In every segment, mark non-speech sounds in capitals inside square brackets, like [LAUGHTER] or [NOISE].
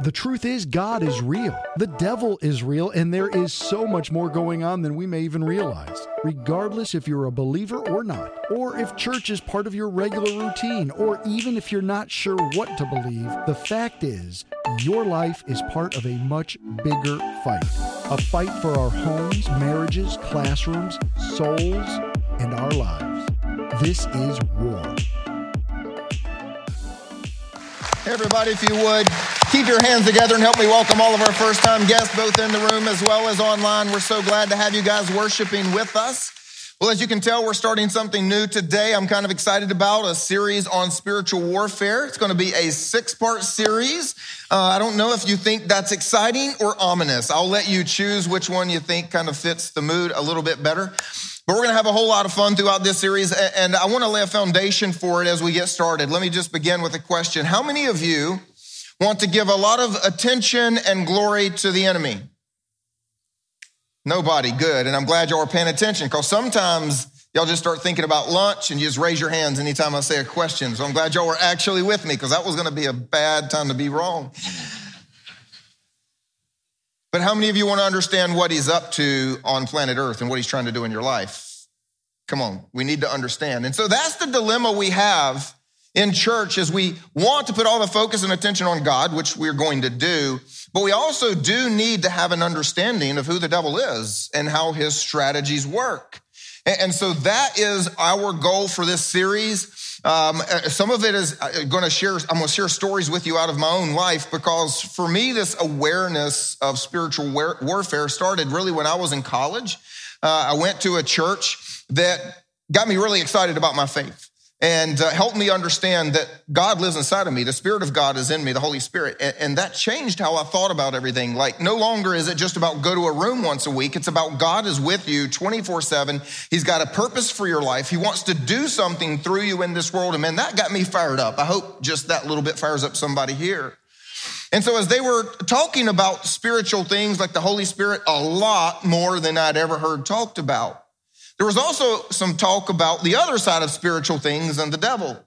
The truth is, God is real. The devil is real, and there is so much more going on than we may even realize. Regardless if you're a believer or not, or if church is part of your regular routine, or even if you're not sure what to believe, the fact is, your life is part of a much bigger fight. A fight for our homes, marriages, classrooms, souls, and our lives. This is war. Everybody, if you would, keep your hands together and help me welcome all of our first time guests, both in the room as well as online. We're so glad to have you guys worshiping with us. Well, as you can tell, we're starting something new today. I'm kind of excited about a series on spiritual warfare. It's going to be a six part series. Uh, I don't know if you think that's exciting or ominous. I'll let you choose which one you think kind of fits the mood a little bit better. But we're going to have a whole lot of fun throughout this series, and I want to lay a foundation for it as we get started. Let me just begin with a question. How many of you want to give a lot of attention and glory to the enemy? Nobody, good. And I'm glad y'all are paying attention because sometimes y'all just start thinking about lunch and you just raise your hands anytime I say a question. So I'm glad y'all were actually with me because that was going to be a bad time to be wrong. But how many of you want to understand what he's up to on planet Earth and what he's trying to do in your life? Come on, we need to understand. And so that's the dilemma we have in church is we want to put all the focus and attention on God, which we're going to do, but we also do need to have an understanding of who the devil is and how his strategies work. And so that is our goal for this series. Um, some of it is uh, going to share, I'm going to share stories with you out of my own life because for me, this awareness of spiritual warfare started really when I was in college. Uh, I went to a church that got me really excited about my faith and uh, helped me understand that God lives inside of me. The Spirit of God is in me, the Holy Spirit. And, and, that changed how I thought about everything. Like, no longer is it just about go to a room once a week. It's about God is with you 24 7. He's got a purpose for your life. He wants to do something through you in this world. And man, that got me fired up. I hope just that little bit fires up somebody here. And so, as they were talking about spiritual things like the Holy Spirit, a lot more than I'd ever heard talked about. There was also some talk about the other side of spiritual things and the devil.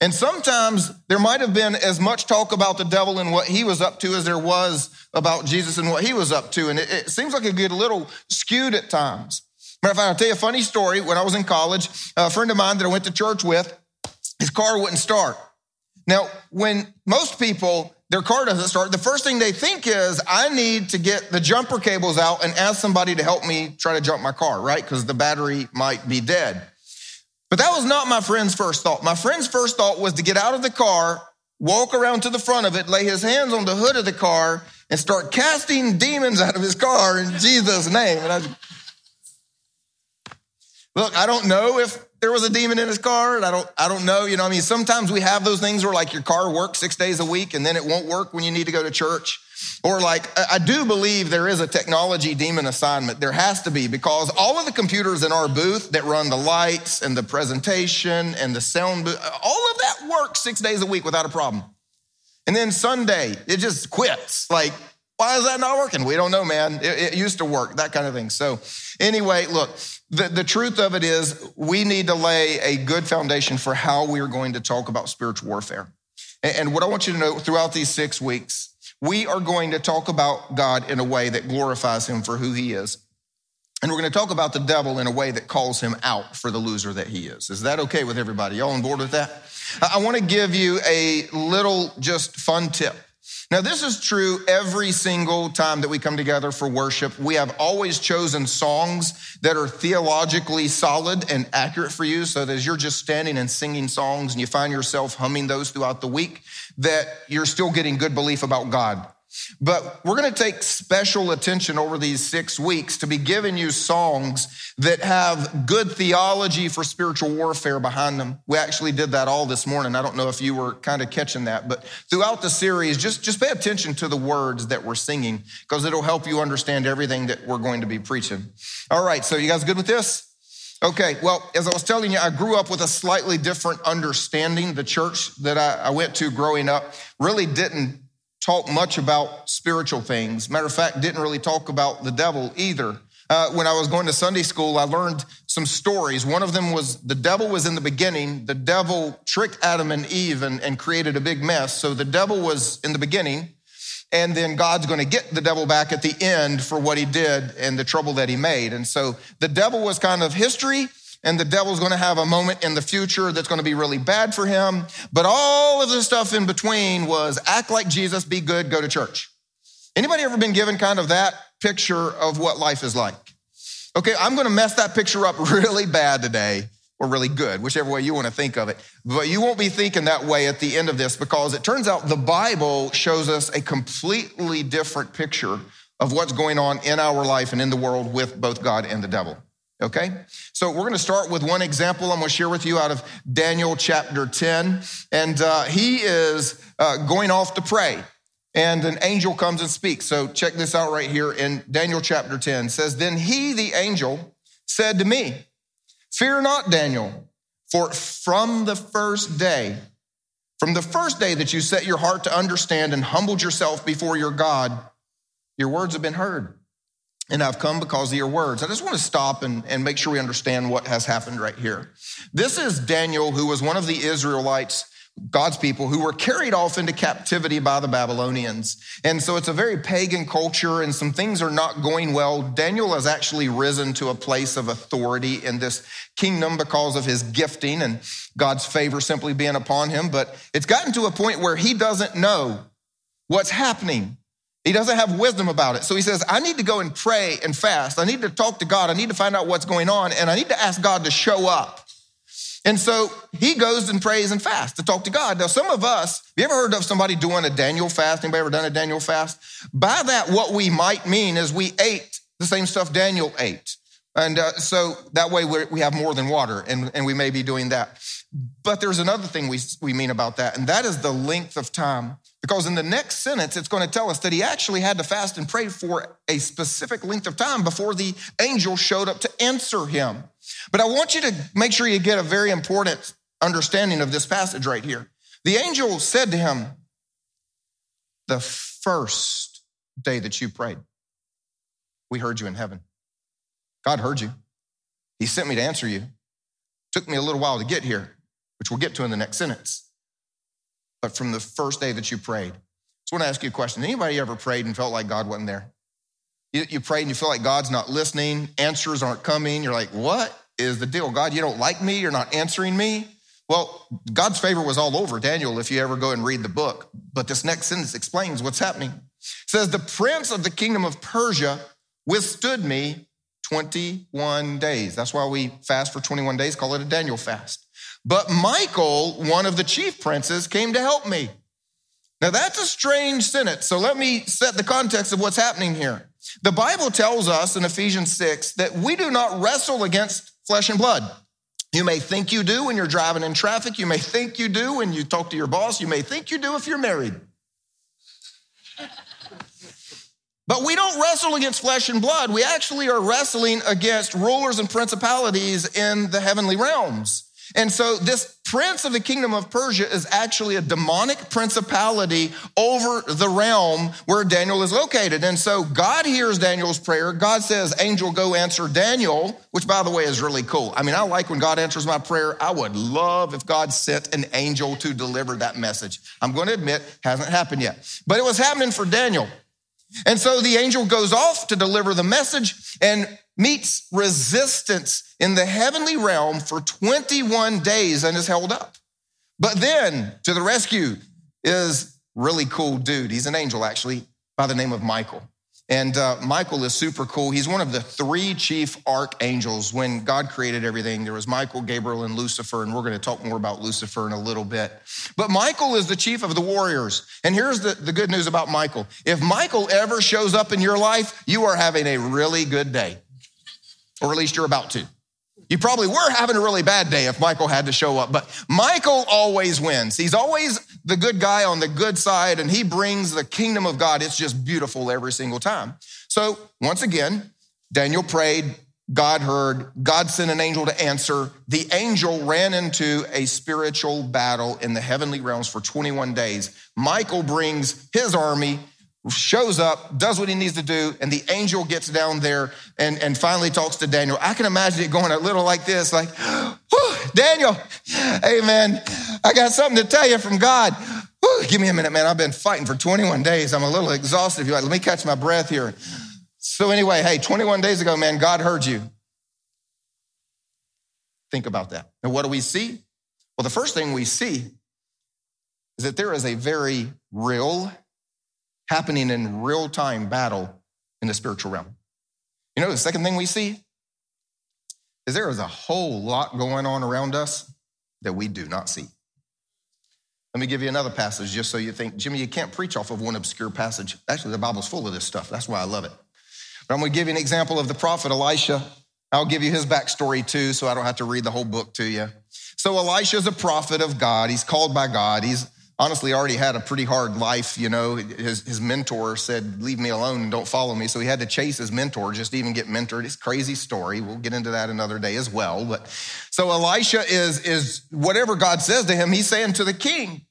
And sometimes there might have been as much talk about the devil and what he was up to as there was about Jesus and what he was up to. And it, it seems like it get a little skewed at times. Matter of fact, I'll tell you a funny story. When I was in college, a friend of mine that I went to church with, his car wouldn't start. Now, when most people their car doesn't start, the first thing they think is, I need to get the jumper cables out and ask somebody to help me try to jump my car, right? Because the battery might be dead. But that was not my friend's first thought. My friend's first thought was to get out of the car, walk around to the front of it, lay his hands on the hood of the car, and start casting demons out of his car in Jesus' name. And I, look, I don't know if there was a demon in his car. And I don't, I don't know. You know, I mean, sometimes we have those things where like your car works six days a week and then it won't work when you need to go to church. Or like, I do believe there is a technology demon assignment. There has to be because all of the computers in our booth that run the lights and the presentation and the sound, all of that works six days a week without a problem. And then Sunday, it just quits. Like, why is that not working? We don't know, man. It, it used to work, that kind of thing. So, anyway, look, the, the truth of it is, we need to lay a good foundation for how we are going to talk about spiritual warfare. And, and what I want you to know throughout these six weeks, we are going to talk about God in a way that glorifies him for who he is. And we're going to talk about the devil in a way that calls him out for the loser that he is. Is that okay with everybody? Y'all on board with that? I want to give you a little just fun tip. Now, this is true every single time that we come together for worship. We have always chosen songs that are theologically solid and accurate for you so that as you're just standing and singing songs and you find yourself humming those throughout the week, that you're still getting good belief about God. But we're going to take special attention over these six weeks to be giving you songs that have good theology for spiritual warfare behind them. We actually did that all this morning. I don't know if you were kind of catching that, but throughout the series, just, just pay attention to the words that we're singing because it'll help you understand everything that we're going to be preaching. All right, so you guys good with this? Okay, well, as I was telling you, I grew up with a slightly different understanding. The church that I, I went to growing up really didn't talk much about spiritual things. Matter of fact, didn't really talk about the devil either. Uh, when I was going to Sunday school, I learned some stories. One of them was the devil was in the beginning. The devil tricked Adam and Eve and, and created a big mess. So the devil was in the beginning. and then God's going to get the devil back at the end for what he did and the trouble that he made. And so the devil was kind of history, and the devil's going to have a moment in the future that's going to be really bad for him. But all of the stuff in between was act like Jesus, be good, go to church. Anybody ever been given kind of that picture of what life is like? Okay, I'm going to mess that picture up [LAUGHS] really bad today or really good, whichever way you want to think of it. But you won't be thinking that way at the end of this because it turns out the Bible shows us a completely different picture of what's going on in our life and in the world with both God and the devil. Okay? So we're going to start with one example I'm going to share with you out of Daniel chapter 10. And uh, he is uh, going off to pray. And an angel comes and speaks. So check this out right here in Daniel chapter 10. It says, Then he, the angel, said to me, Fear not, Daniel, for from the first day, from the first day that you set your heart to understand and humbled yourself before your God, your words have been heard. And I've come because of your words. I just want to stop and, and make sure we understand what has happened right here. This is Daniel, who was one of the Israelites God's people who were carried off into captivity by the Babylonians. And so it's a very pagan culture and some things are not going well. Daniel has actually risen to a place of authority in this kingdom because of his gifting and God's favor simply being upon him. But it's gotten to a point where he doesn't know what's happening. He doesn't have wisdom about it. So he says, I need to go and pray and fast. I need to talk to God. I need to find out what's going on. And I need to ask God to show up. And so he goes and prays and fasts to talk to God. Now, some of us, have you ever heard of somebody doing a Daniel fast? Anybody ever done a Daniel fast? By that, what we might mean is we ate the same stuff Daniel ate. And uh, so that way we have more than water, and, and we may be doing that. But there's another thing we, we mean about that, and that is the length of time. Because in the next sentence, it's going to tell us that he actually had to fast and pray for a specific length of time before the angel showed up to answer him. But I want you to make sure you get a very important understanding of this passage right here. The angel said to him, The first day that you prayed, we heard you in heaven. God heard you. He sent me to answer you. Took me a little while to get here, which we'll get to in the next sentence. But from the first day that you prayed, so I want to ask you a question. Anybody ever prayed and felt like God wasn't there? You, you prayed and you feel like God's not listening, answers aren't coming. You're like, what is the deal? God, you don't like me, you're not answering me. Well, God's favor was all over Daniel if you ever go and read the book. But this next sentence explains what's happening. It says, The prince of the kingdom of Persia withstood me 21 days. That's why we fast for 21 days, call it a Daniel fast. But Michael, one of the chief princes, came to help me. Now that's a strange sentence. So let me set the context of what's happening here. The Bible tells us in Ephesians 6 that we do not wrestle against flesh and blood. You may think you do when you're driving in traffic. You may think you do when you talk to your boss. You may think you do if you're married. But we don't wrestle against flesh and blood. We actually are wrestling against rulers and principalities in the heavenly realms. And so this prince of the kingdom of Persia is actually a demonic principality over the realm where Daniel is located. And so God hears Daniel's prayer. God says, angel, go answer Daniel, which by the way is really cool. I mean, I like when God answers my prayer. I would love if God sent an angel to deliver that message. I'm going to admit, hasn't happened yet, but it was happening for Daniel. And so the angel goes off to deliver the message and meets resistance in the heavenly realm for 21 days and is held up. But then to the rescue is really cool dude. He's an angel actually by the name of Michael. And uh, Michael is super cool. He's one of the three chief archangels. When God created everything, there was Michael, Gabriel, and Lucifer. And we're going to talk more about Lucifer in a little bit. But Michael is the chief of the warriors. And here's the, the good news about Michael if Michael ever shows up in your life, you are having a really good day, or at least you're about to. You probably were having a really bad day if Michael had to show up, but Michael always wins. He's always the good guy on the good side, and he brings the kingdom of God. It's just beautiful every single time. So, once again, Daniel prayed, God heard, God sent an angel to answer. The angel ran into a spiritual battle in the heavenly realms for 21 days. Michael brings his army shows up, does what he needs to do, and the angel gets down there and, and finally talks to Daniel. I can imagine it going a little like this, like, Daniel, hey man, I got something to tell you from God. Whew, give me a minute, man. I've been fighting for 21 days. I'm a little exhausted. If You're like, let me catch my breath here. So, anyway, hey, 21 days ago, man, God heard you. Think about that. And what do we see? Well, the first thing we see is that there is a very real, happening in real time battle in the spiritual realm. You know, the second thing we see is there is a whole lot going on around us that we do not see. Let me give you another passage just so you think, Jimmy, you can't preach off of one obscure passage. Actually, the Bible's full of this stuff. That's why I love it. But I'm going to give you an example of the prophet Elisha. I'll give you his backstory too, so I don't have to read the whole book to you. So Elisha is a prophet of God. He's called by God. He's honestly already had a pretty hard life. You know, his, his mentor said, Leave me alone and don't follow me. So he had to chase his mentor just to even get mentored. It's crazy story. We'll get into that another day as well. But so Elisha is, is whatever God says to him, he's saying to the king.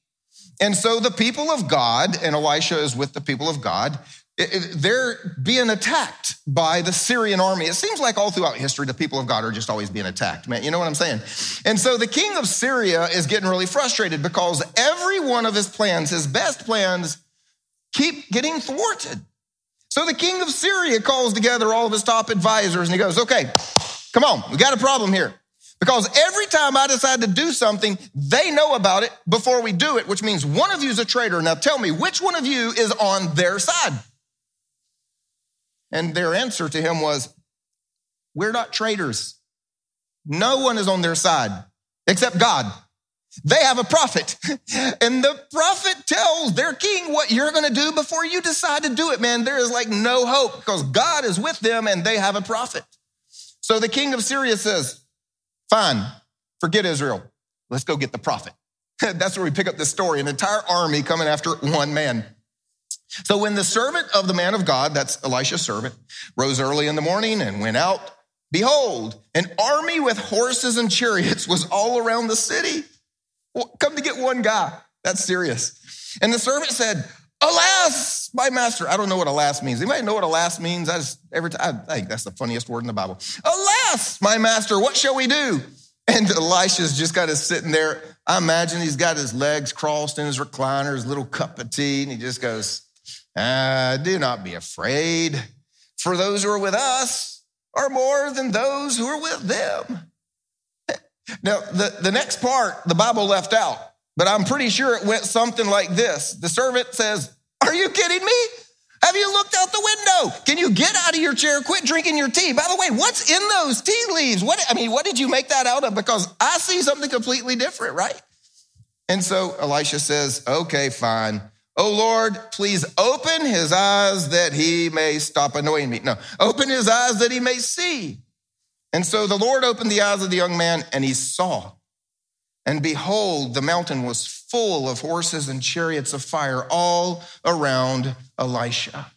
And so the people of God, and Elisha is with the people of God, they're being attacked by the Syrian army. It seems like all throughout history, the people of God are just always being attacked, man. You know what I'm saying? And so the king of Syria is getting really frustrated because every one of his plans, his best plans, keep getting thwarted. So the king of Syria calls together all of his top advisors and he goes, okay, come on, we got a problem here. Because every time I decide to do something, they know about it before we do it, which means one of you is a traitor. Now tell me, which one of you is on their side? And their answer to him was, We're not traitors. No one is on their side except God. They have a prophet. [LAUGHS] And the prophet tells their king what you're going to do before you decide to do it, man. There is like no hope because God is with them and they have a prophet. So the king of Syria says, Fine, forget Israel. Let's go get the prophet. [LAUGHS] That's where we pick up this story an entire army coming after one man. So when the servant of the man of God, that's Elisha's servant, rose early in the morning and went out, behold, an army with horses and chariots was all around the city. Come to get one guy. That's serious. And the servant said, Alas, my master. I don't know what alas means. Anybody know what alas means? I just every time I think that's the funniest word in the Bible. Alas, my master, what shall we do? And Elisha's just kind of sitting there. I imagine he's got his legs crossed in his recliner, his little cup of tea, and he just goes, uh, do not be afraid, for those who are with us are more than those who are with them. [LAUGHS] Now, the, the next part, the Bible left out, but I'm pretty sure it went something like this. The servant says, Are you kidding me? Have you looked out the window? Can you get out of your chair? Quit drinking your tea. By the way, what's in those tea leaves? What I mean, what did you make that out of? Because I see something completely different, right? And so Elisha says, "Okay, fine. Oh Lord, please open his eyes that he may stop annoying me. No, open his eyes that he may see. And so the Lord opened the eyes of the young man and he saw. And behold, the mountain was full of horses and chariots of fire all around Elisha.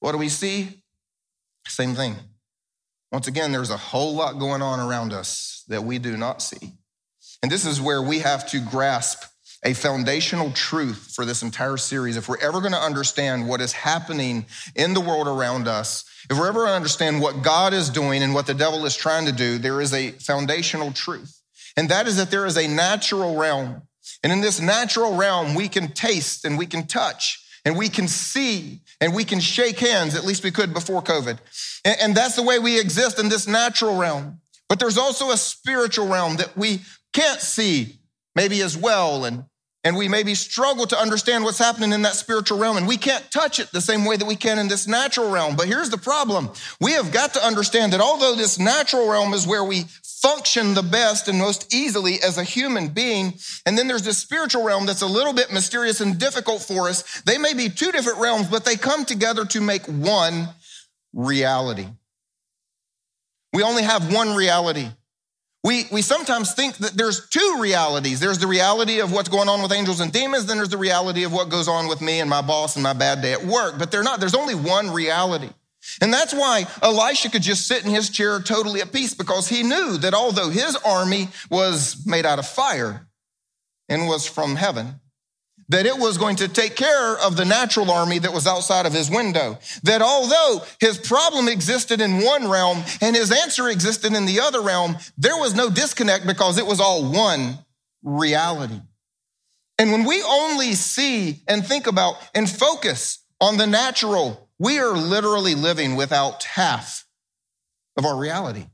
What do we see? Same thing. Once again, there's a whole lot going on around us that we do not see. And this is where we have to grasp a foundational truth for this entire series. If we're ever going to understand what is happening in the world around us, if we're ever going to understand what God is doing and what the devil is trying to do, there is a foundational truth. And that is that there is a natural realm. And in this natural realm, we can taste and we can touch and we can see and we can shake hands. At least we could before COVID. And that's the way we exist in this natural realm. But there's also a spiritual realm that we can't see maybe as well. And and we maybe struggle to understand what's happening in that spiritual realm, and we can't touch it the same way that we can in this natural realm. But here's the problem we have got to understand that although this natural realm is where we function the best and most easily as a human being, and then there's this spiritual realm that's a little bit mysterious and difficult for us, they may be two different realms, but they come together to make one reality. We only have one reality. We, we sometimes think that there's two realities. There's the reality of what's going on with angels and demons, then there's the reality of what goes on with me and my boss and my bad day at work. But they're not. There's only one reality. And that's why Elisha could just sit in his chair totally at peace because he knew that although his army was made out of fire and was from heaven, that it was going to take care of the natural army that was outside of his window. That although his problem existed in one realm and his answer existed in the other realm, there was no disconnect because it was all one reality. And when we only see and think about and focus on the natural, we are literally living without half of our reality.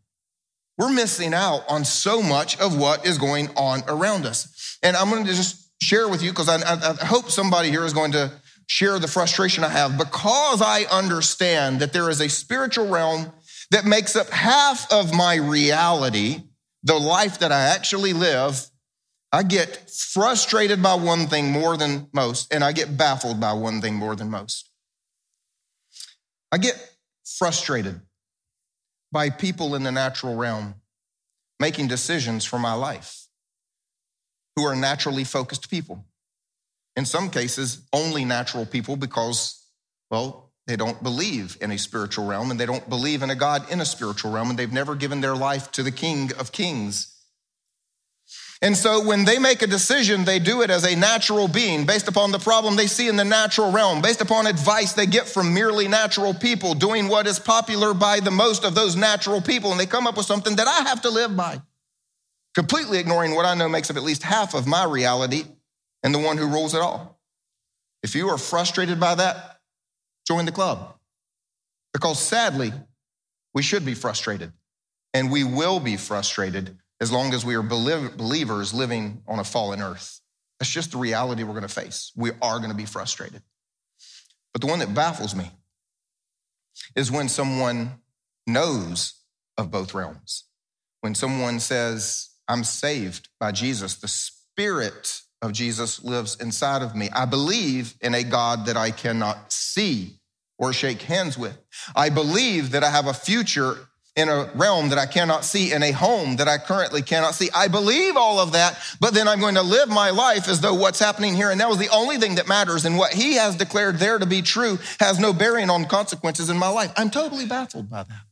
We're missing out on so much of what is going on around us. And I'm going to just share with you because I, I, I hope somebody here is going to share the frustration I have because I understand that there is a spiritual realm that makes up half of my reality, the life that I actually live. I get frustrated by one thing more than most, and I get baffled by one thing more than most. I get frustrated by people in the natural realm making decisions for my life who are naturally focused people. In some cases, only natural people because, well, they don't believe in a spiritual realm and they don't believe in a God in a spiritual realm and they've never given their life to the King of Kings. And so when they make a decision, they do it as a natural being based upon the problem they see in the natural realm, based upon advice they get from merely natural people, doing what is popular by the most of those natural people. And they come up with something that I have to live by completely ignoring what I know makes up at least half of my reality and the one who rules it all. If you are frustrated by that, join the club. Because sadly, we should be frustrated, and we will be frustrated as long as we are believers living on a fallen earth. That's just the reality we're going to face. We are going to be frustrated. But the one that baffles me is when someone knows of both realms. When someone says, I'm saved by Jesus. The Spirit of Jesus lives inside of me. I believe in a God that I cannot see or shake hands with. I believe that I have a future in a realm that I cannot see, in a home that I currently cannot see. I believe all of that, but then I'm going to live my life as though what's happening here and now is the only thing that matters, and what He has declared there to be true has no bearing on consequences in my life. I'm totally baffled by that.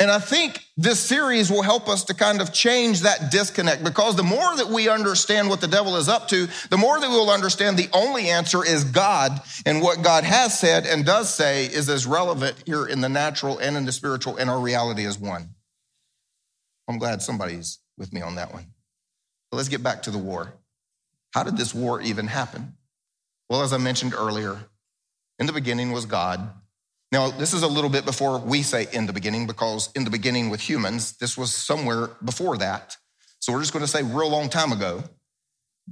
And I think this series will help us to kind of change that disconnect because the more that we understand what the devil is up to, the more that we'll understand the only answer is God. And what God has said and does say is as relevant here in the natural and in the spiritual, and our reality is one. I'm glad somebody's with me on that one. But let's get back to the war. How did this war even happen? Well, as I mentioned earlier, in the beginning was God. Now, this is a little bit before we say in the beginning, because in the beginning with humans, this was somewhere before that. So we're just going to say real long time ago,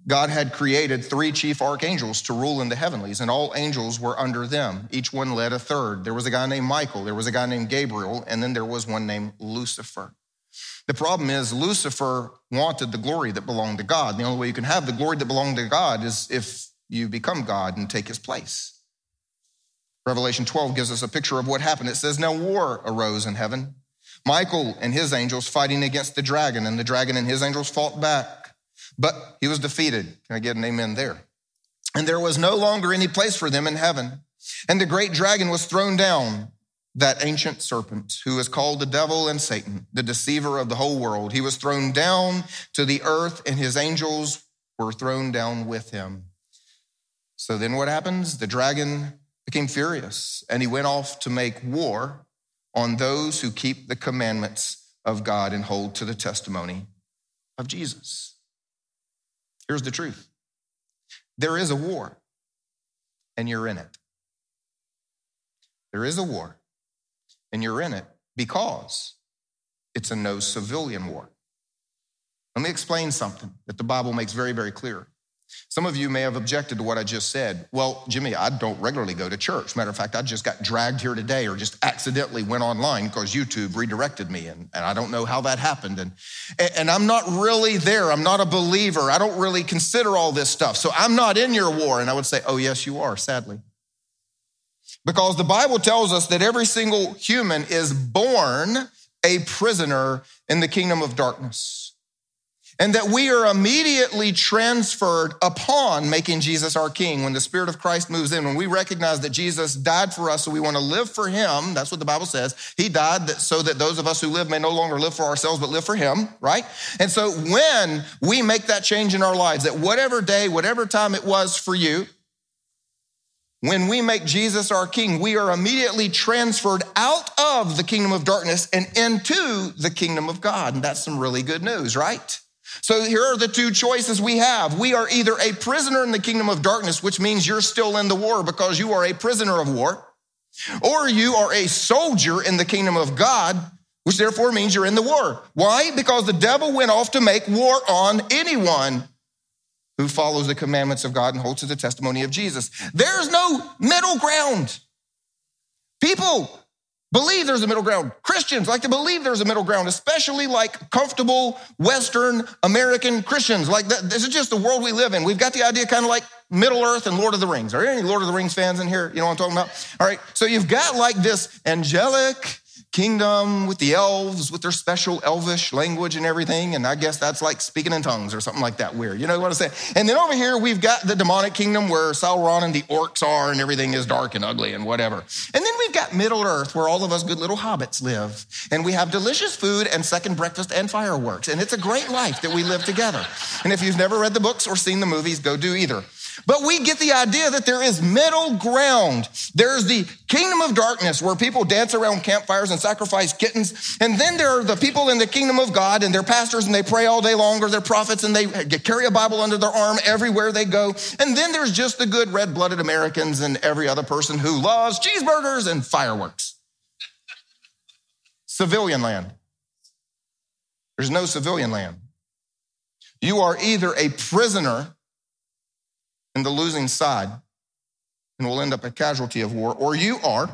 God had created three chief archangels to rule in the heavenlies, and all angels were under them. Each one led a third. There was a guy named Michael, there was a guy named Gabriel, and then there was one named Lucifer. The problem is, Lucifer wanted the glory that belonged to God. The only way you can have the glory that belonged to God is if you become God and take his place. Revelation 12 gives us a picture of what happened. It says, Now war arose in heaven. Michael and his angels fighting against the dragon, and the dragon and his angels fought back. But he was defeated. Can I get an amen there? And there was no longer any place for them in heaven. And the great dragon was thrown down, that ancient serpent who is called the devil and Satan, the deceiver of the whole world. He was thrown down to the earth, and his angels were thrown down with him. So then what happens? The dragon became furious and he went off to make war on those who keep the commandments of God and hold to the testimony of Jesus. Here's the truth there is a war, and you're in it. There is a war, and you're in it because it's a no civilian war. Let me explain something that the Bible makes very, very clear. Some of you may have objected to what I just said. Well, Jimmy, I don't regularly go to church. Matter of fact, I just got dragged here today or just accidentally went online because YouTube redirected me, and, and I don't know how that happened. And, and I'm not really there. I'm not a believer. I don't really consider all this stuff. So I'm not in your war. And I would say, oh, yes, you are, sadly. Because the Bible tells us that every single human is born a prisoner in the kingdom of darkness and that we are immediately transferred upon making Jesus our King. When the Spirit of Christ moves in, when we recognize that Jesus died for us, so we want to live for Him, that's what the Bible says. He died so that those of us who live may no longer live for ourselves, but live for Him, right? And so when we make that change in our lives, that whatever day, whatever time it was for you, when we make Jesus our King, we are immediately transferred out of the kingdom of darkness and into the kingdom of God. And that's some really good news, right? So here are the two choices we have. We are either a prisoner in the kingdom of darkness, which means you're still in the war because you are a prisoner of war, or you are a soldier in the kingdom of God, which therefore means you're in the war. Why? Because the devil went off to make war on anyone who follows the commandments of God and holds to the testimony of Jesus. There's no middle ground. People believe there's a middle ground. Christians like to believe there's a middle ground, especially like comfortable Western American Christians. Like that, this is just the world we live in. We've got the idea kind of like Middle Earth and Lord of the Rings. Are there any Lord of the Rings fans in here? You know what I'm talking about? All right. So you've got like this angelic, kingdom with the elves with their special elvish language and everything. And I guess that's like speaking in tongues or something like that weird. You know what I'm saying? And then over here, we've got the demonic kingdom where Sauron and the orcs are and everything is dark and ugly and whatever. And then we've got Middle Earth where all of us good little hobbits live. And we have delicious food and second breakfast and fireworks. And it's a great life that we live together. And if you've never read the books or seen the movies, go do either. But we get the idea that there is middle ground. There's the kingdom of darkness where people dance around campfires and sacrifice kittens. And then there are the people in the kingdom of God and they're pastors and they pray all day long or they're prophets and they carry a Bible under their arm everywhere they go. And then there's just the good red blooded Americans and every other person who loves cheeseburgers and fireworks. Civilian land. There's no civilian land. You are either a prisoner in the losing side and will end up a casualty of war, or you are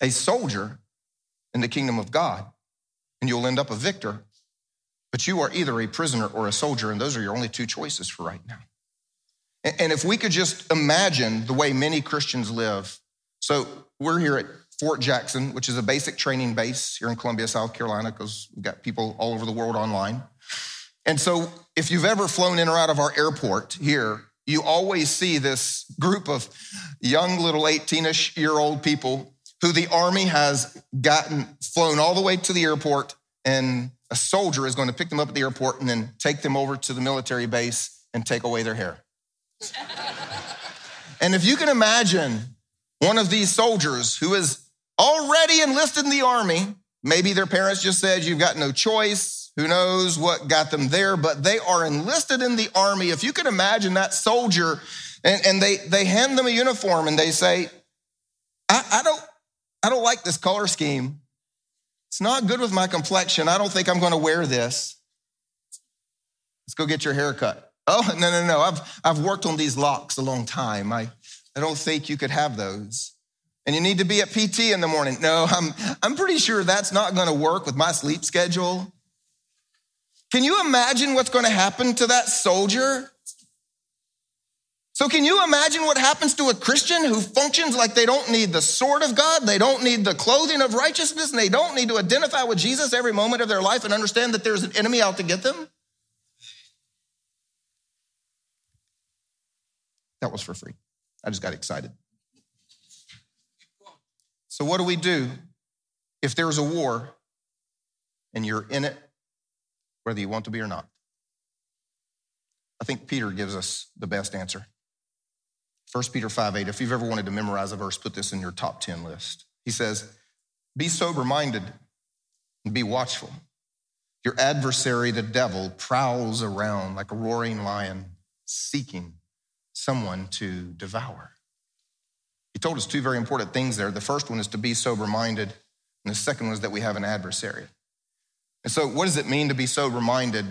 a soldier in the kingdom of God and you'll end up a victor. But you are either a prisoner or a soldier, and those are your only two choices for right now. And if we could just imagine the way many Christians live. So we're here at Fort Jackson, which is a basic training base here in Columbia, South Carolina, because we've got people all over the world online. And so if you've ever flown in or out of our airport here, you always see this group of young little 18ish year old people who the army has gotten flown all the way to the airport and a soldier is going to pick them up at the airport and then take them over to the military base and take away their hair. [LAUGHS] and if you can imagine one of these soldiers who is already enlisted in the army, maybe their parents just said, You've got no choice. Who knows what got them there, but they are enlisted in the army. If you can imagine that soldier, and, and they, they hand them a uniform and they say, I, I, don't, I don't like this color scheme. It's not good with my complexion. I don't think I'm going to wear this. Let's go get your hair cut. Oh, [LAUGHS] no, no, no. I've, I've worked on these locks a long time. I, I don't think you could have those. And you need to be at PT in the morning. No, [LAUGHS] I'm, I'm pretty sure that's not going to work with my sleep schedule. Can you imagine what's going to happen to that soldier? So, can you imagine what happens to a Christian who functions like they don't need the sword of God, they don't need the clothing of righteousness, and they don't need to identify with Jesus every moment of their life and understand that there's an enemy out to get them? That was for free. I just got excited. So, what do we do if there's a war and you're in it whether you want to be or not. I think Peter gives us the best answer. 1 Peter 5 8, if you've ever wanted to memorize a verse, put this in your top 10 list. He says, Be sober minded and be watchful. Your adversary, the devil, prowls around like a roaring lion, seeking someone to devour. He told us two very important things there. The first one is to be sober minded, and the second one is that we have an adversary. And so, what does it mean to be sober minded?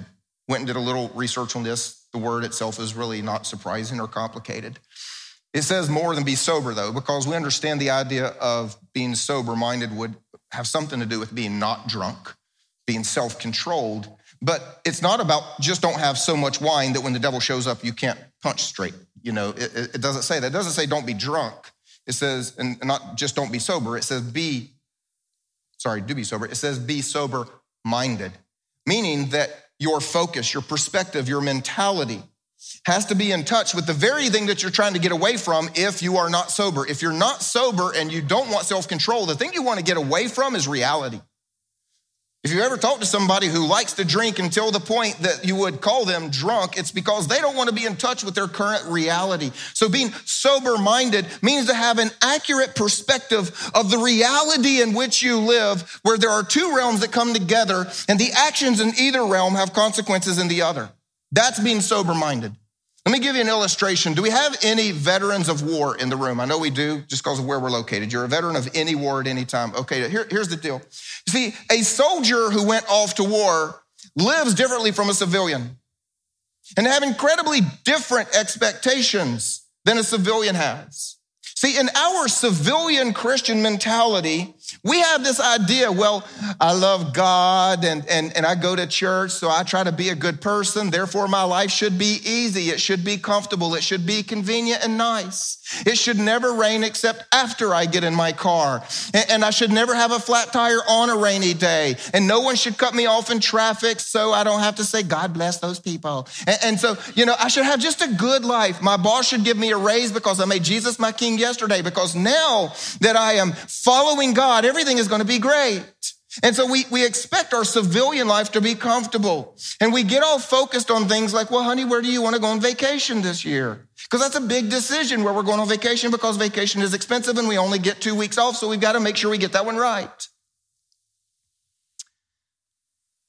Went and did a little research on this. The word itself is really not surprising or complicated. It says more than be sober, though, because we understand the idea of being sober minded would have something to do with being not drunk, being self controlled. But it's not about just don't have so much wine that when the devil shows up, you can't punch straight. You know, it, it doesn't say that. It doesn't say don't be drunk. It says, and not just don't be sober, it says be, sorry, do be sober. It says be sober minded, meaning that your focus, your perspective, your mentality has to be in touch with the very thing that you're trying to get away from if you are not sober. If you're not sober and you don't want self control, the thing you want to get away from is reality. If you ever talk to somebody who likes to drink until the point that you would call them drunk, it's because they don't want to be in touch with their current reality. So being sober minded means to have an accurate perspective of the reality in which you live, where there are two realms that come together and the actions in either realm have consequences in the other. That's being sober minded. Let me give you an illustration. Do we have any veterans of war in the room? I know we do, just because of where we're located. You're a veteran of any war at any time. Okay, here, here's the deal. You see, a soldier who went off to war lives differently from a civilian and have incredibly different expectations than a civilian has. See, in our civilian Christian mentality, we have this idea, well, I love God and, and, and I go to church, so I try to be a good person. Therefore, my life should be easy. It should be comfortable. It should be convenient and nice. It should never rain except after I get in my car. And, I should never have a flat tire on a rainy day. And no one should cut me off in traffic so I don't have to say, God bless those people. And so, you know, I should have just a good life. My boss should give me a raise because I made Jesus my king yesterday. Because now that I am following God, everything is going to be great. And so we, we expect our civilian life to be comfortable. And we get all focused on things like, well, honey, where do you want to go on vacation this year? Because that's a big decision where we're going on vacation because vacation is expensive and we only get two weeks off. So we've got to make sure we get that one right.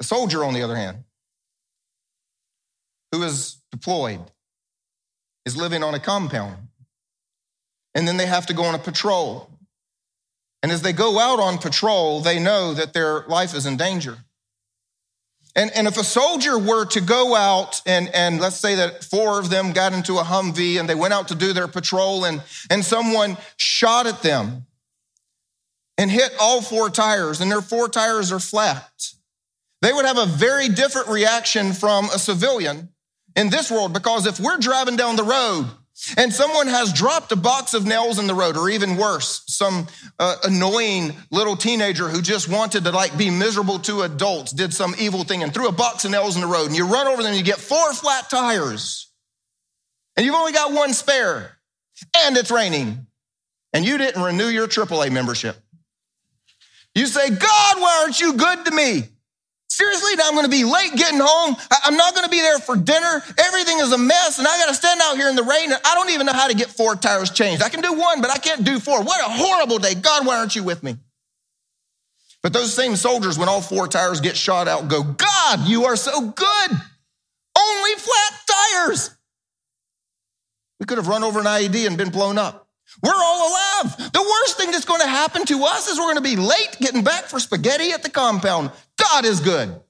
A soldier, on the other hand, who is deployed, is living on a compound. And then they have to go on a patrol. And as they go out on patrol, they know that their life is in danger. And, and if a soldier were to go out and, and let's say that four of them got into a Humvee and they went out to do their patrol and, and someone shot at them and hit all four tires and their four tires are flat, they would have a very different reaction from a civilian in this world because if we're driving down the road and someone has dropped a box of nails in the road, or even worse, some uh, annoying little teenager who just wanted to like be miserable to adults did some evil thing and threw a box of nails in the road, and you run over them and you get four flat tires, and you've only got one spare, and it's raining, and you didn't renew your AAA membership. You say, God, why aren't you good to me? Seriously, now I'm going to be late getting home. I'm not going to be there for dinner. Everything is a mess, and I got to stand out here in the rain. And I don't even know how to get four tires changed. I can do one, but I can't do four. What a horrible day. God, why aren't you with me? But those same soldiers, when all four tires get shot out, go, God, you are so good. Only flat tires. We could have run over an IED and been blown up. We're all alive. The worst thing that's going to happen to us is we're going to be late getting back for spaghetti at the compound. God is good.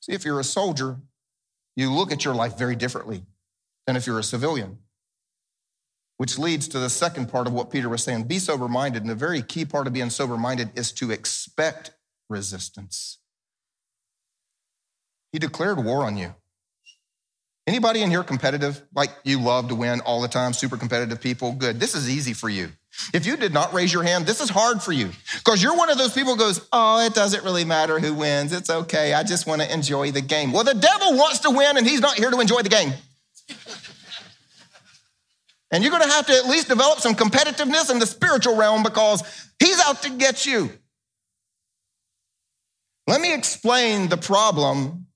See, if you're a soldier, you look at your life very differently than if you're a civilian, which leads to the second part of what Peter was saying be sober minded. And the very key part of being sober minded is to expect resistance. He declared war on you. Anybody in here competitive? Like you love to win all the time, super competitive people? Good. This is easy for you. If you did not raise your hand, this is hard for you because you're one of those people goes, "Oh, it doesn't really matter who wins. It's okay. I just want to enjoy the game." Well, the devil wants to win and he's not here to enjoy the game. and you're going to have to at least develop some competitiveness in the spiritual realm because he's out to get you. Let me explain the problem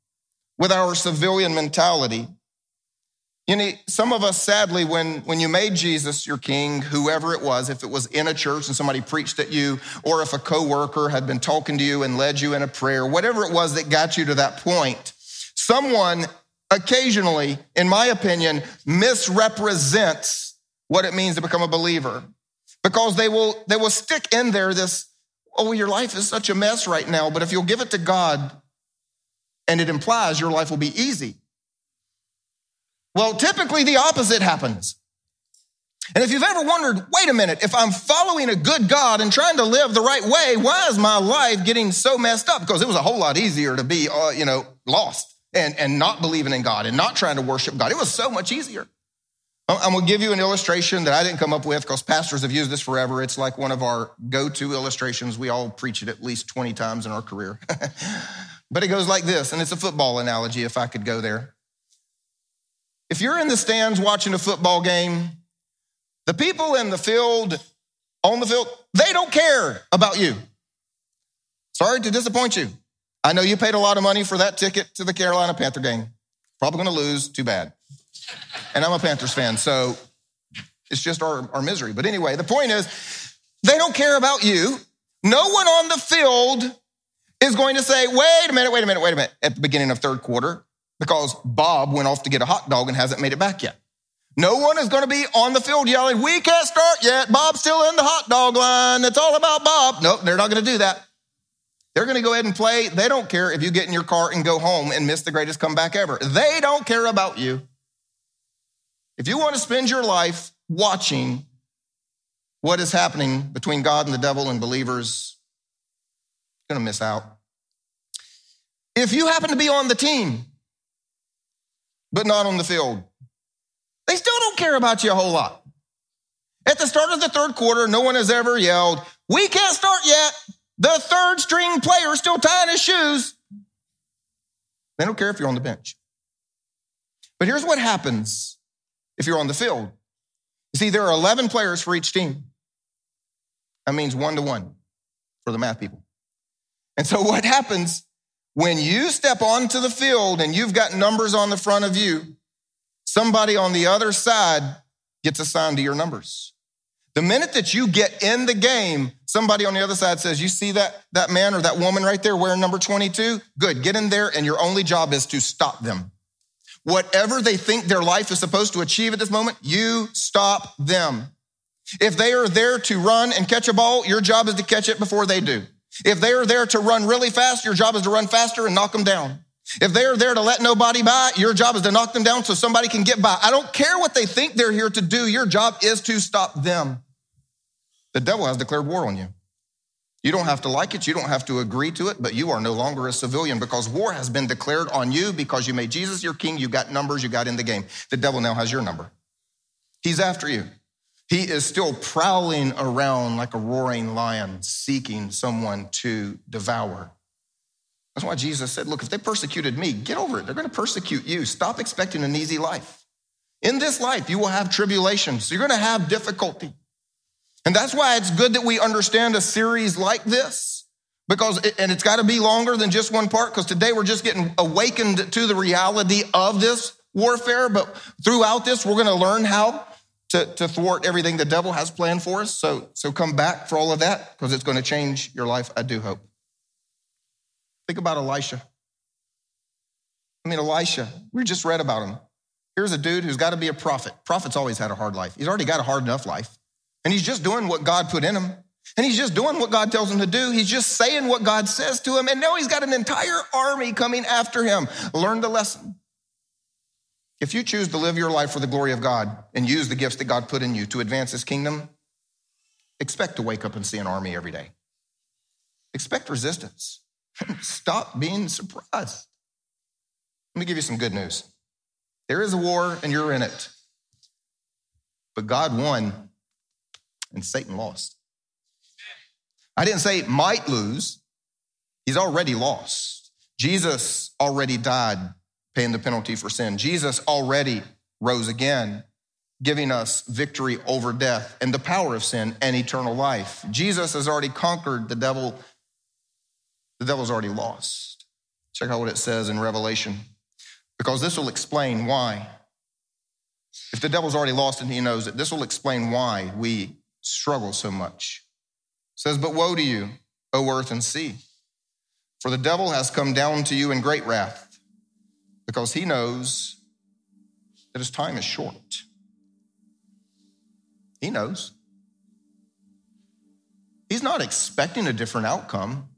with our civilian mentality you know, some of us, sadly, when, when you made Jesus your king, whoever it was, if it was in a church and somebody preached at you, or if a coworker had been talking to you and led you in a prayer, whatever it was that got you to that point, someone occasionally, in my opinion, misrepresents what it means to become a believer. Because they will, they will stick in there this, oh, your life is such a mess right now, but if you'll give it to God, and it implies your life will be easy. Well, typically the opposite happens. And if you've ever wondered, wait a minute, if I'm following a good God and trying to live the right way, why is my life getting so messed up? Because it was a whole lot easier to be, uh, you know, lost and, and not believing in God and not trying to worship God. It was so much easier. I'm going to give you an illustration that I didn't come up with because pastors have used this forever. It's like one of our go to illustrations. We all preach it at least 20 times in our career. [LAUGHS] but it goes like this, and it's a football analogy if I could go there. If you're in the stands watching a football game, the people in the field, on the field, they don't care about you. Sorry to disappoint you. I know you paid a lot of money for that ticket to the Carolina Panther game. Probably going to lose. Too bad. And I'm a Panthers fan, so it's just our, our misery. But anyway, the point is, they don't care about you. No one on the field is going to say, wait a minute, wait a minute, wait a minute, at the beginning of third quarter, because Bob went off to get a hot dog and hasn't made it back yet. No one is going to be on the field yelling, we can't start yet. Bob's still in the hot dog line. It's all about Bob. Nope, they're not going to do that. They're going to go ahead and play. They don't care if you get in your car and go home and miss the greatest comeback ever. They don't care about you. If you want to spend your life watching what is happening between God and the devil and believers, you're going to miss out. If you happen to be on the team, but not on the field, they still don't care about you a whole lot. At the start of the third quarter, no one has ever yelled, We can't start yet. The third string player is still tying his shoes. They don't care if you're on the bench. But here's what happens if you're on the field. You see, there are 11 players for each team. That means one to one for the math people. And so [LAUGHS] what happens when you step onto the field and you've got numbers on the front of you, somebody on the other side gets assigned to your numbers. The minute that you get in the game, somebody on the other side says, You see that, that man or that woman right there wearing number 22? Good, get in there, and your only job is to stop them. Whatever they think their life is supposed to achieve at this moment, you stop them. If they are there to run and catch a ball, your job is to catch it before they do. If they are there to run really fast, your job is to run faster and knock them down. If they are there to let nobody by, your job is to knock them down so somebody can get by. I don't care what they think they're here to do. Your job is to stop them. The devil has declared war on you. You don't have to like it. You don't have to agree to it, but you are no longer a civilian because war has been declared on you because you made Jesus your king. You got numbers. You got in the game. The devil now has your number. He's after you. He is still prowling around like a roaring lion, seeking someone to devour. That's why Jesus said, Look, if they persecuted me, get over it. They're going to persecute you. Stop expecting an easy life. In this life, you will have tribulations. You're going to have difficulty. And that's why it's good that we understand a series like this. Because, it, and it's got to be longer than just one part, because today we're just getting awakened to the reality of this warfare. But throughout this, we're going to learn how to, to thwart everything the devil has planned for us. So, so come back for all of that because it's going to change your life, I do hope. Think about Elisha. I mean, Elisha, we just read about him. Here's a dude who's got to be a prophet. Prophet's always had a hard life. He's already got a hard enough life. And he's just doing what God put in him. And he's just doing what God tells him to do. He's just saying what God says to him. And now he's got an entire army coming after him. Learn the lesson. If you choose to live your life for the glory of God and use the gifts that God put in you to advance his kingdom, expect to wake up and see an army every day. Expect resistance. [LAUGHS] Stop being surprised. Let me give you some good news. There is a war and you're in it. But God won and Satan lost. I didn't say might lose, he's already lost. Jesus already died paying the penalty for sin. Jesus already rose again, giving us victory over death and the power of sin and eternal life. Jesus has already conquered the devil. The devil's already lost. Check out what it says in Revelation, because this will explain why. If the devil's already lost and he knows it, this will explain why we struggle so much. It says, But woe to you, O earth and sea, for the devil has come down to you in great wrath because he knows that his time is short. He knows. He's not expecting a different outcome.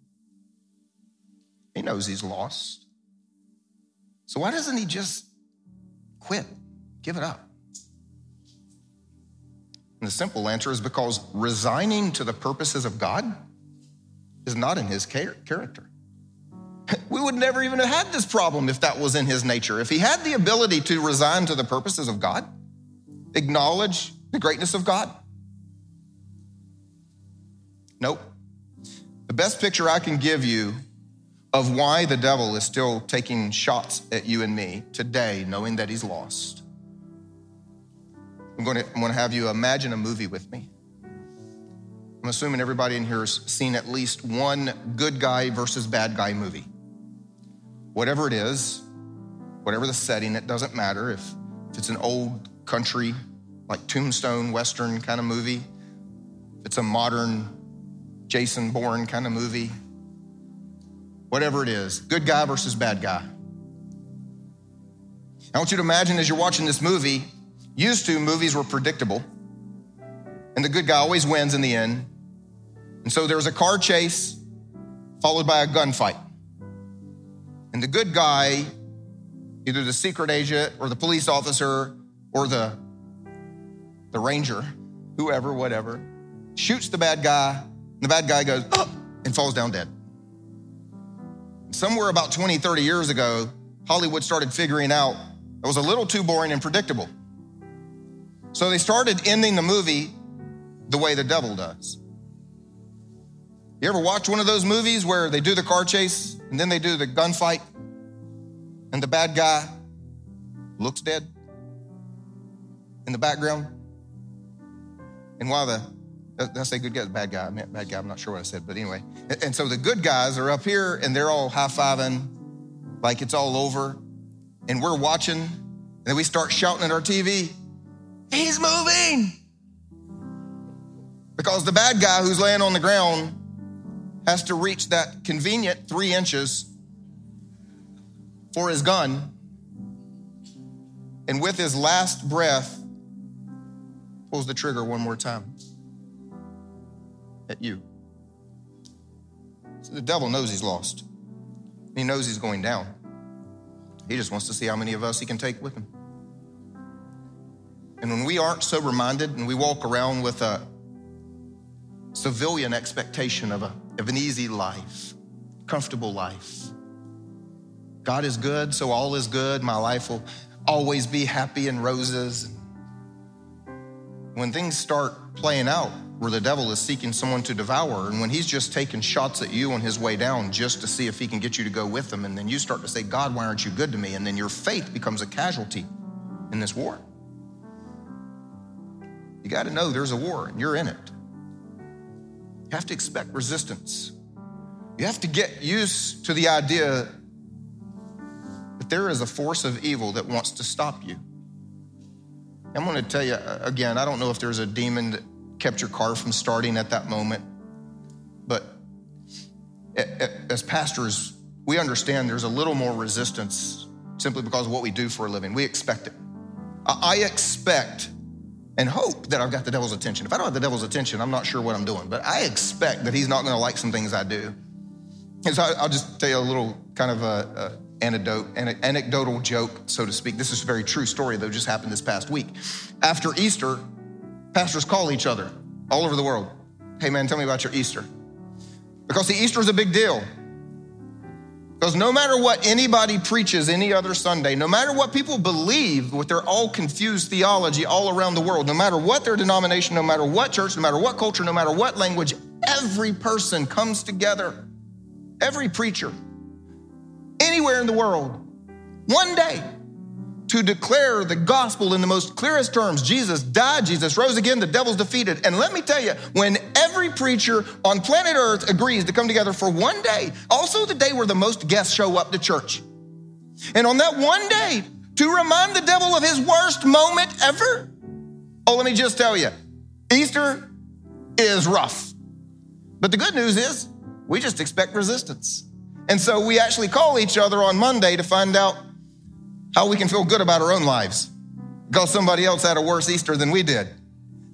He knows he's lost. So why doesn't he just quit? Give it up. And the simple answer is because resigning to the purposes of God is not in his character. [LAUGHS] We would never even have had this problem if that was in his nature. If he had the ability to resign to the purposes of God, acknowledge the greatness of God. Nope. The best picture I can give you of why the devil is still taking shots at you and me today, knowing that he's lost. I'm going to, I'm going to have you imagine a movie with me. I'm assuming everybody in here has seen at least one good guy versus bad guy movie. Whatever it is, whatever the setting, it doesn't matter. If, if it's an old country, like Tombstone, Western kind of movie, if it's a modern Jason Bourne kind of movie, whatever it is, good guy versus bad guy. I want you to imagine as you're watching this movie, used to movies were predictable, and the good guy always wins in the end. And so there's a car chase followed by a gunfight. And the good guy, either the secret agent or the police officer or the, the ranger, whoever, whatever, shoots the bad guy, and the bad guy goes, oh, and falls down dead. Somewhere about 20, 30 years ago, Hollywood started figuring out it was a little too boring and predictable. So they started ending the movie the way the devil does. You ever watch one of those movies where they do the car chase and then they do the gunfight and the bad guy looks dead in the background? And while the, did I say good guy? Bad guy. I meant bad guy. I'm not sure what I said, but anyway. And so the good guys are up here and they're all high fiving like it's all over. And we're watching and then we start shouting at our TV, He's moving! Because the bad guy who's laying on the ground has to reach that convenient three inches for his gun. And with his last breath, pulls the trigger one more time at you. So the devil knows he's lost. He knows he's going down. He just wants to see how many of us he can take with him. And when we aren't sober minded and we walk around with a civilian expectation of, a, of an easy life, comfortable life. God is good, so all is good. My life will always be happy and roses. When things start playing out where the devil is seeking someone to devour, and when he's just taking shots at you on his way down just to see if he can get you to go with him, and then you start to say, God, why aren't you good to me? And then your faith becomes a casualty in this war. You got to know there's a war and you're in it. You have to expect resistance. You have to get used to the idea that there is a force of evil that wants to stop you. I'm going to tell you uh, again, I don't know if there's a demon that kept your car from starting at that moment, but as pastors, we understand there's a little more resistance simply because of what we do for a living. We expect it. I expect and hope that I've got the devil's attention. If I don't have the devil's attention, I'm not sure what I'm doing, but I expect that he's not going to like some things I do. And so I'll just tell you a little kind of a, a anecdote, an anecdotal joke, so to speak. This is a very true story, though, just happened this past week. After Easter, pastors call each other all over the world. Hey, man, tell me about your Easter. Because the Easter is a big deal. Because no matter what anybody preaches any other Sunday, no matter what people believe with their all confused theology all around the world, no matter what their denomination, no matter what church, no matter what culture, no matter what language, every person comes together, every preacher, anywhere in the world, one day to declare the gospel in the most clearest terms. Jesus died, Jesus rose again, the devil's defeated. And let me tell you, when every preacher on planet Earth agrees to come together for one day, also the day where the most guests show up to church. And on that one day, to remind the devil of his worst moment ever, oh, let me just tell you, Easter is rough. But the good news is, we just expect resistance. And so we actually call each other on Monday to find out how we can feel good about our own lives because somebody else had a worse Easter than we did.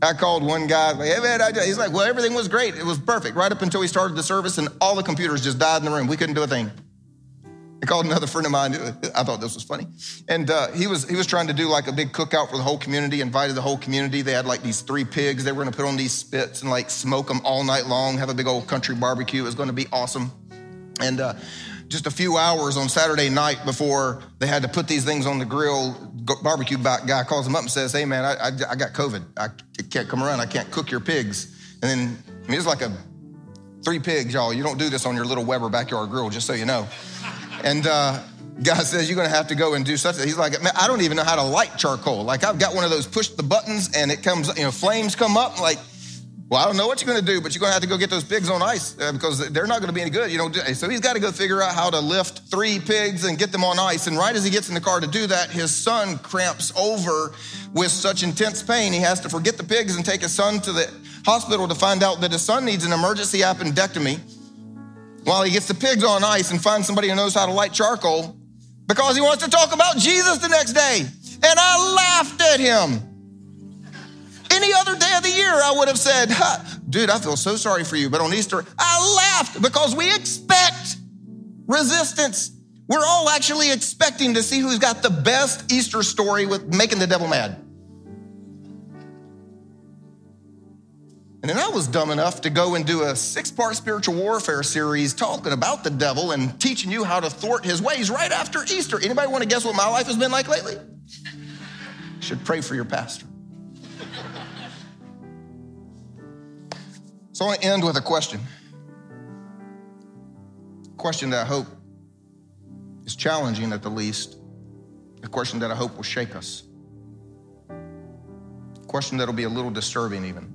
I called one guy, hey man, he's like, well, everything was great. It was perfect right up until we started the service and all the computers just died in the room. We couldn't do a thing. I called another friend of mine. I thought this was funny. And uh, he was he was trying to do like a big cookout for the whole community, invited the whole community. They had like these three pigs they were going to put on these spits and like smoke them all night long, have a big old country barbecue. It was going to be awesome. And uh, just a few hours on Saturday night before they had to put these things on the grill. Barbecue guy calls him up and says, Hey, man, I, I, I got COVID. I can't come around. I can't cook your pigs. And then, I mean, it's like a three pigs, y'all. You don't do this on your little Weber backyard grill, just so you know. And, uh, guy says you're going to have to go and do such. He's like, man, I don't even know how to light charcoal. Like I've got one of those push the buttons and it comes, you know, flames come up. Like Well, I don't know what you're going to do, but you're going to have to go get those pigs on ice uh, because they're not going to be any good. You know, so he's got to go figure out how to lift three pigs and get them on ice. And right as he gets in the car to do that, his son cramps over with such intense pain, he has to forget the pigs and take his son to the hospital to find out that his son needs an emergency appendectomy while he gets the pigs on ice and finds somebody who knows how to light charcoal because he wants to talk about Jesus the next day. And I laughed at him. Any other day of the year, I would have said, dude, I feel so sorry for you. But on Easter, I laughed because we expect resistance. We're all actually expecting to see who's got the best Easter story with making the devil mad. And then I was dumb enough to go and do a six part spiritual warfare series talking about the devil and teaching you how to thwart his ways right after Easter. Anybody want to guess what my life has been like lately? Should pray for your pastor. So I want to end with a question. A question that I hope is challenging at the least. A question that I hope will shake us. A question that'll be a little disturbing even.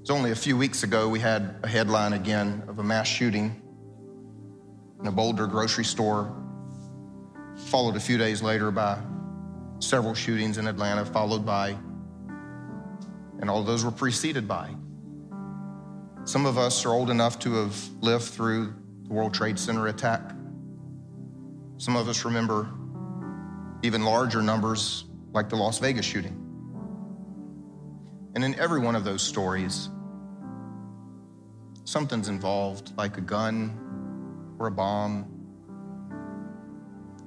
It's only a few weeks ago we had a headline again of a mass shooting in a Boulder grocery store, followed a few days later by several shootings in Atlanta, followed by and all those were preceded by. Some of us are old enough to have lived through the World Trade Center attack. Some of us remember even larger numbers like the Las Vegas shooting. And in every one of those stories, something's involved, like a gun or a bomb.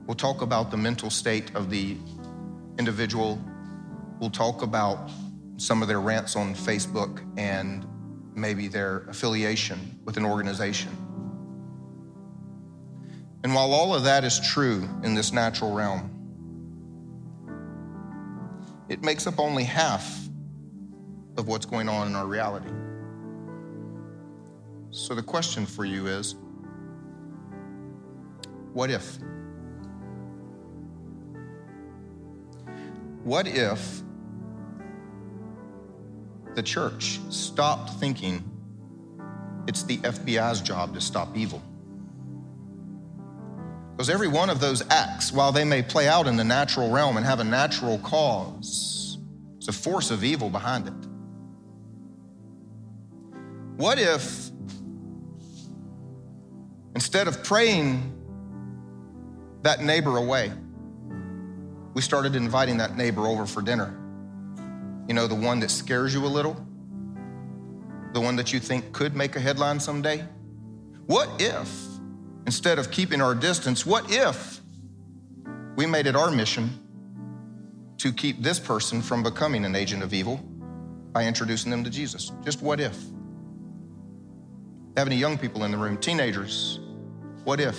We'll talk about the mental state of the individual. We'll talk about some of their rants on Facebook and maybe their affiliation with an organization. And while all of that is true in this natural realm, it makes up only half of what's going on in our reality. So the question for you is what if? What if the church stopped thinking it's the FBI's job to stop evil. Because every one of those acts, while they may play out in the natural realm and have a natural cause, it's a force of evil behind it. What if, instead of praying that neighbor away, we started inviting that neighbor over for dinner? You know, the one that scares you a little, the one that you think could make a headline someday. What if, instead of keeping our distance, what if we made it our mission to keep this person from becoming an agent of evil by introducing them to Jesus? Just what if? Have any young people in the room, teenagers? What if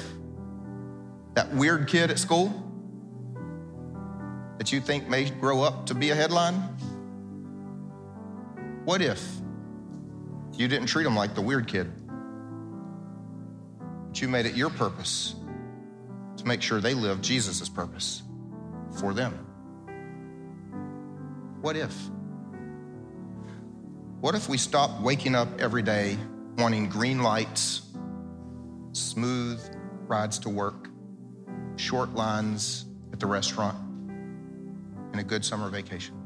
that weird kid at school that you think may grow up to be a headline? What if you didn't treat them like the weird kid? But you made it your purpose to make sure they live Jesus' purpose for them. What if? What if we stopped waking up every day wanting green lights, smooth rides to work, short lines at the restaurant, and a good summer vacation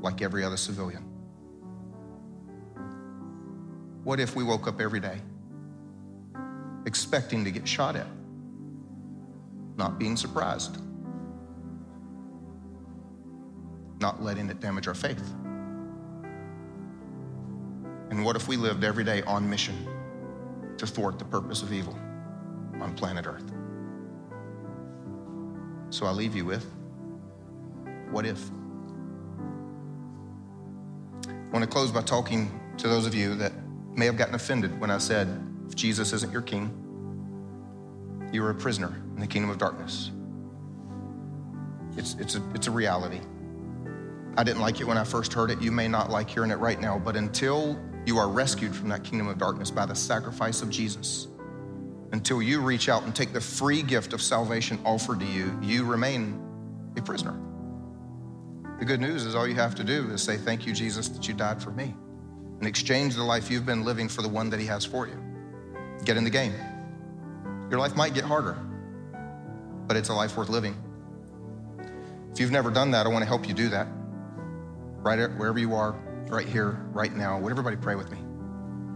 like every other civilian? What if we woke up every day expecting to get shot at, not being surprised, not letting it damage our faith? And what if we lived every day on mission to thwart the purpose of evil on planet Earth? So I leave you with what if? I want to close by talking to those of you that may have gotten offended when I said, if Jesus isn't your king, you are a prisoner in the kingdom of darkness. It's, it's, a, it's a reality. I didn't like it when I first heard it. You may not like hearing it right now, but until you are rescued from that kingdom of darkness by the sacrifice of Jesus, until you reach out and take the free gift of salvation offered to you, you remain a prisoner. The good news is all you have to do is say, Thank you, Jesus, that you died for me, and exchange the life you've been living for the one that He has for you. Get in the game. Your life might get harder, but it's a life worth living. If you've never done that, I want to help you do that. Right wherever you are, right here, right now. Would everybody pray with me?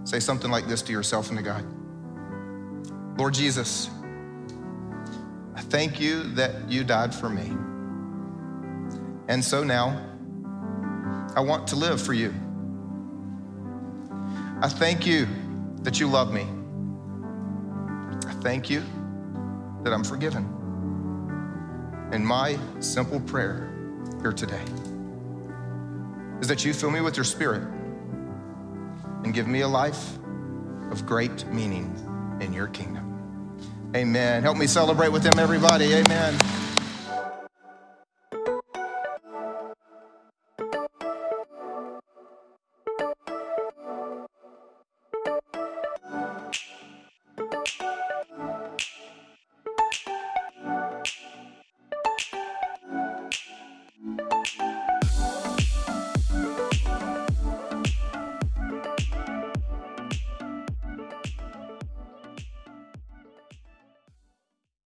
Say something like this to yourself and to God Lord Jesus, I thank you that you died for me. And so now, I want to live for you. I thank you that you love me. I thank you that I'm forgiven. And my simple prayer here today is that you fill me with your spirit and give me a life of great meaning in your kingdom. Amen. Help me celebrate with them, everybody. Amen.